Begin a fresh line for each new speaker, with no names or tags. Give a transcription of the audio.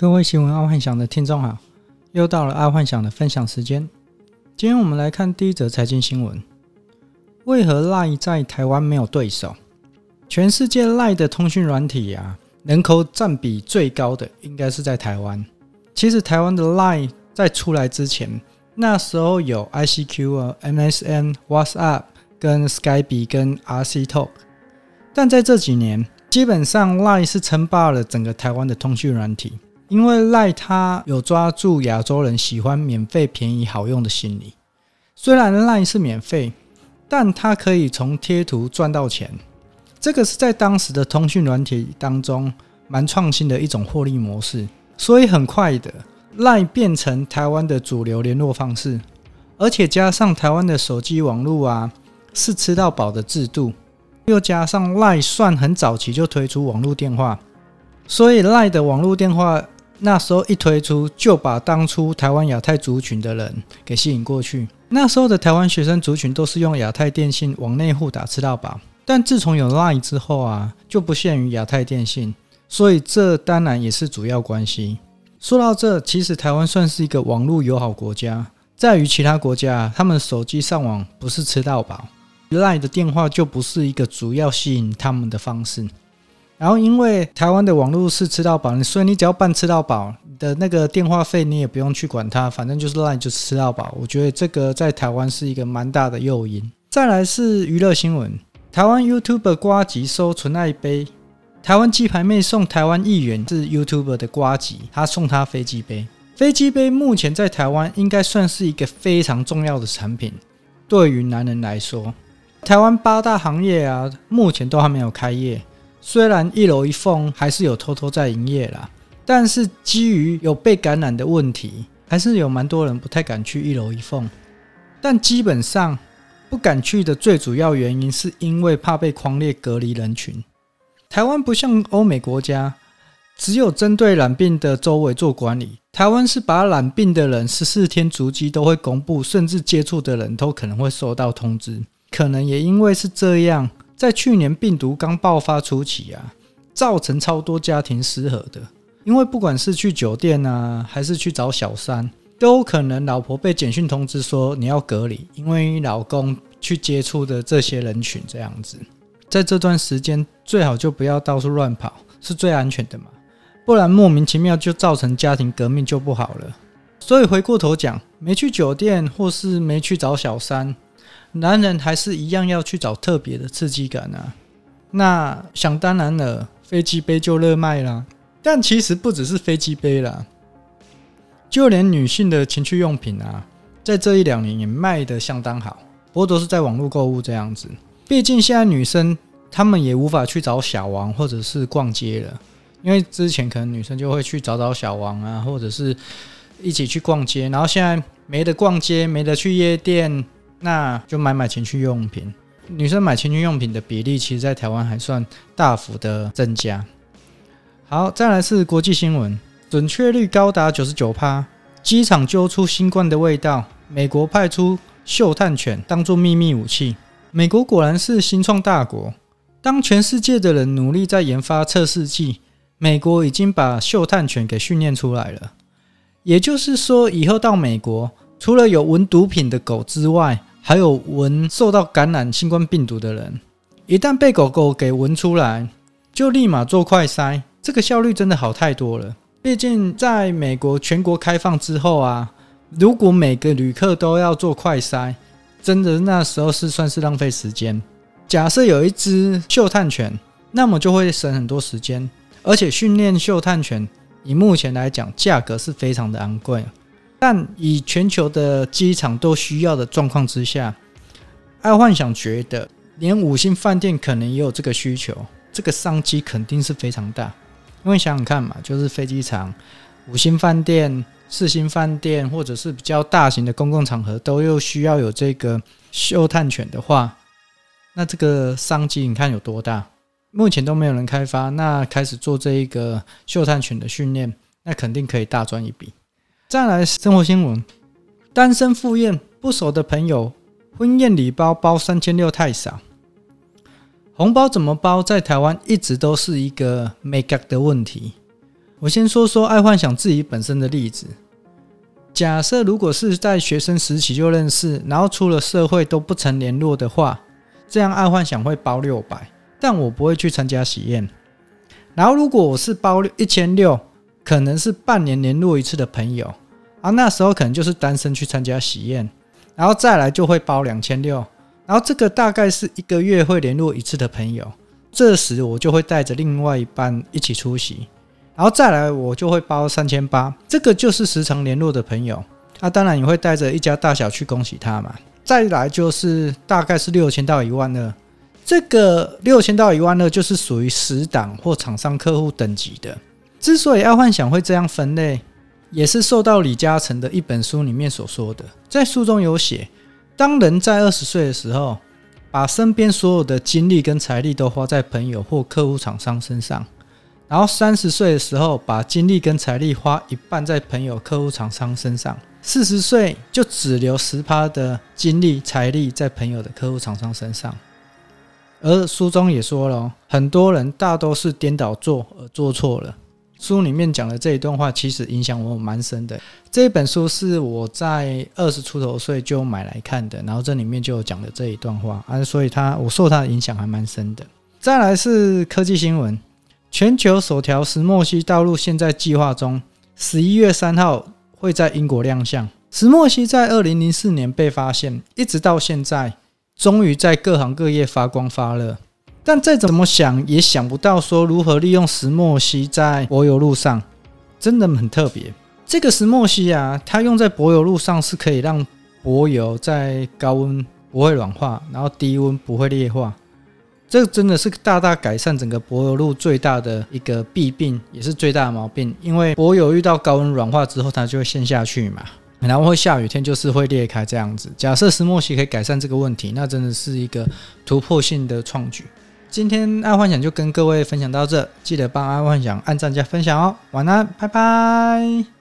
各位新闻爱幻想的听众好，又到了爱幻想的分享时间。今天我们来看第一则财经新闻：为何 LINE 在台湾没有对手？全世界 LINE 的通讯软体啊，人口占比最高的应该是在台湾。其实台湾的 LINE 在出来之前，那时候有 ICQ 啊、MSN、WhatsApp 跟 Skype 跟 RC Talk，但在这几年，基本上 LINE 是称霸了整个台湾的通讯软体。因为 LINE 它有抓住亚洲人喜欢免费、便宜、好用的心理。虽然赖是免费，但它可以从贴图赚到钱。这个是在当时的通讯软体当中蛮创新的一种获利模式。所以很快的，LINE 变成台湾的主流联络方式，而且加上台湾的手机网络啊是吃到饱的制度，又加上 LINE 算很早期就推出网络电话，所以 LINE 的网络电话。那时候一推出，就把当初台湾亚太族群的人给吸引过去。那时候的台湾学生族群都是用亚太电信往内户打吃到饱，但自从有 LINE 之后啊，就不限于亚太电信，所以这当然也是主要关系。说到这，其实台湾算是一个网络友好国家，在于其他国家，他们手机上网不是吃到饱，LINE 的电话就不是一个主要吸引他们的方式。然后，因为台湾的网络是吃到饱，所以你只要办吃到饱的那个电话费，你也不用去管它，反正就是赖就吃到饱。我觉得这个在台湾是一个蛮大的诱因。再来是娱乐新闻，台湾 YouTuber 瓜吉收纯爱杯，台湾鸡排妹送台湾议员是 YouTuber 的瓜吉，他送他飞机杯。飞机杯目前在台湾应该算是一个非常重要的产品，对于男人来说，台湾八大行业啊，目前都还没有开业。虽然一楼一凤还是有偷偷在营业啦，但是基于有被感染的问题，还是有蛮多人不太敢去一楼一凤。但基本上不敢去的最主要原因，是因为怕被框列隔离人群。台湾不像欧美国家，只有针对染病的周围做管理。台湾是把染病的人十四天足迹都会公布，甚至接触的人都可能会收到通知。可能也因为是这样。在去年病毒刚爆发初期啊，造成超多家庭失和的，因为不管是去酒店啊，还是去找小三，都可能老婆被简讯通知说你要隔离，因为老公去接触的这些人群这样子。在这段时间最好就不要到处乱跑，是最安全的嘛，不然莫名其妙就造成家庭革命就不好了。所以回过头讲，没去酒店或是没去找小三。男人还是一样要去找特别的刺激感啊！那想当然了，飞机杯就热卖啦。但其实不只是飞机杯啦，就连女性的情趣用品啊，在这一两年也卖得相当好。不过都是在网络购物这样子。毕竟现在女生她们也无法去找小王或者是逛街了，因为之前可能女生就会去找找小王啊，或者是一起去逛街。然后现在没得逛街，没得去夜店。那就买买情趣用品，女生买情趣用品的比例，其实在台湾还算大幅的增加。好，再来是国际新闻，准确率高达九十九趴，机场揪出新冠的味道，美国派出嗅探犬当做秘密武器。美国果然是新创大国，当全世界的人努力在研发测试剂，美国已经把嗅探犬给训练出来了。也就是说，以后到美国，除了有闻毒品的狗之外，还有闻受到感染新冠病毒的人，一旦被狗狗给闻出来，就立马做快筛，这个效率真的好太多了。毕竟在美国全国开放之后啊，如果每个旅客都要做快筛，真的那时候是算是浪费时间。假设有一只嗅探犬，那么就会省很多时间，而且训练嗅探犬以目前来讲，价格是非常的昂贵。但以全球的机场都需要的状况之下，爱幻想觉得连五星饭店可能也有这个需求，这个商机肯定是非常大。因为想想看嘛，就是飞机场、五星饭店、四星饭店，或者是比较大型的公共场合，都又需要有这个嗅探犬的话，那这个商机你看有多大？目前都没有人开发，那开始做这一个嗅探犬的训练，那肯定可以大赚一笔。再来生活新闻，单身赴宴不熟的朋友，婚宴礼包包三千六太少，红包怎么包？在台湾一直都是一个眉角的问题。我先说说爱幻想自己本身的例子。假设如果是在学生时期就认识，然后出了社会都不曾联络的话，这样爱幻想会包六百，但我不会去参加喜宴。然后如果我是包一千六，可能是半年联络一次的朋友，啊，那时候可能就是单身去参加喜宴，然后再来就会包两千六，然后这个大概是一个月会联络一次的朋友，这时我就会带着另外一半一起出席。然后再来，我就会包三千八，这个就是时常联络的朋友。啊、当然你会带着一家大小去恭喜他嘛。再来就是大概是六千到一万二，这个六千到一万二就是属于死党或厂商客户等级的。之所以爱幻想会这样分类，也是受到李嘉诚的一本书里面所说的。在书中有写，当人在二十岁的时候，把身边所有的精力跟财力都花在朋友或客户厂商身上。然后三十岁的时候，把精力跟财力花一半在朋友、客户、厂商身上；四十岁就只留十趴的精力、财力在朋友的客户、厂商身上。而书中也说了，很多人大都是颠倒做而做错了。书里面讲的这一段话，其实影响我蛮深的。这一本书是我在二十出头岁就买来看的，然后这里面就有讲的这一段话啊，所以他我受他的影响还蛮深的。再来是科技新闻。全球首条石墨烯道路现在计划中，十一月三号会在英国亮相。石墨烯在二零零四年被发现，一直到现在，终于在各行各业发光发热。但再怎么想也想不到说如何利用石墨烯在柏油路上，真的很特别。这个石墨烯啊，它用在柏油路上是可以让柏油在高温不会软化，然后低温不会裂化。这真的是大大改善整个柏油路最大的一个弊病，也是最大的毛病。因为柏油遇到高温软化之后，它就会陷下去嘛，然后会下雨天就是会裂开这样子。假设石墨烯可以改善这个问题，那真的是一个突破性的创举。今天爱幻想就跟各位分享到这，记得帮爱幻想按赞加分享哦。晚安，拜拜。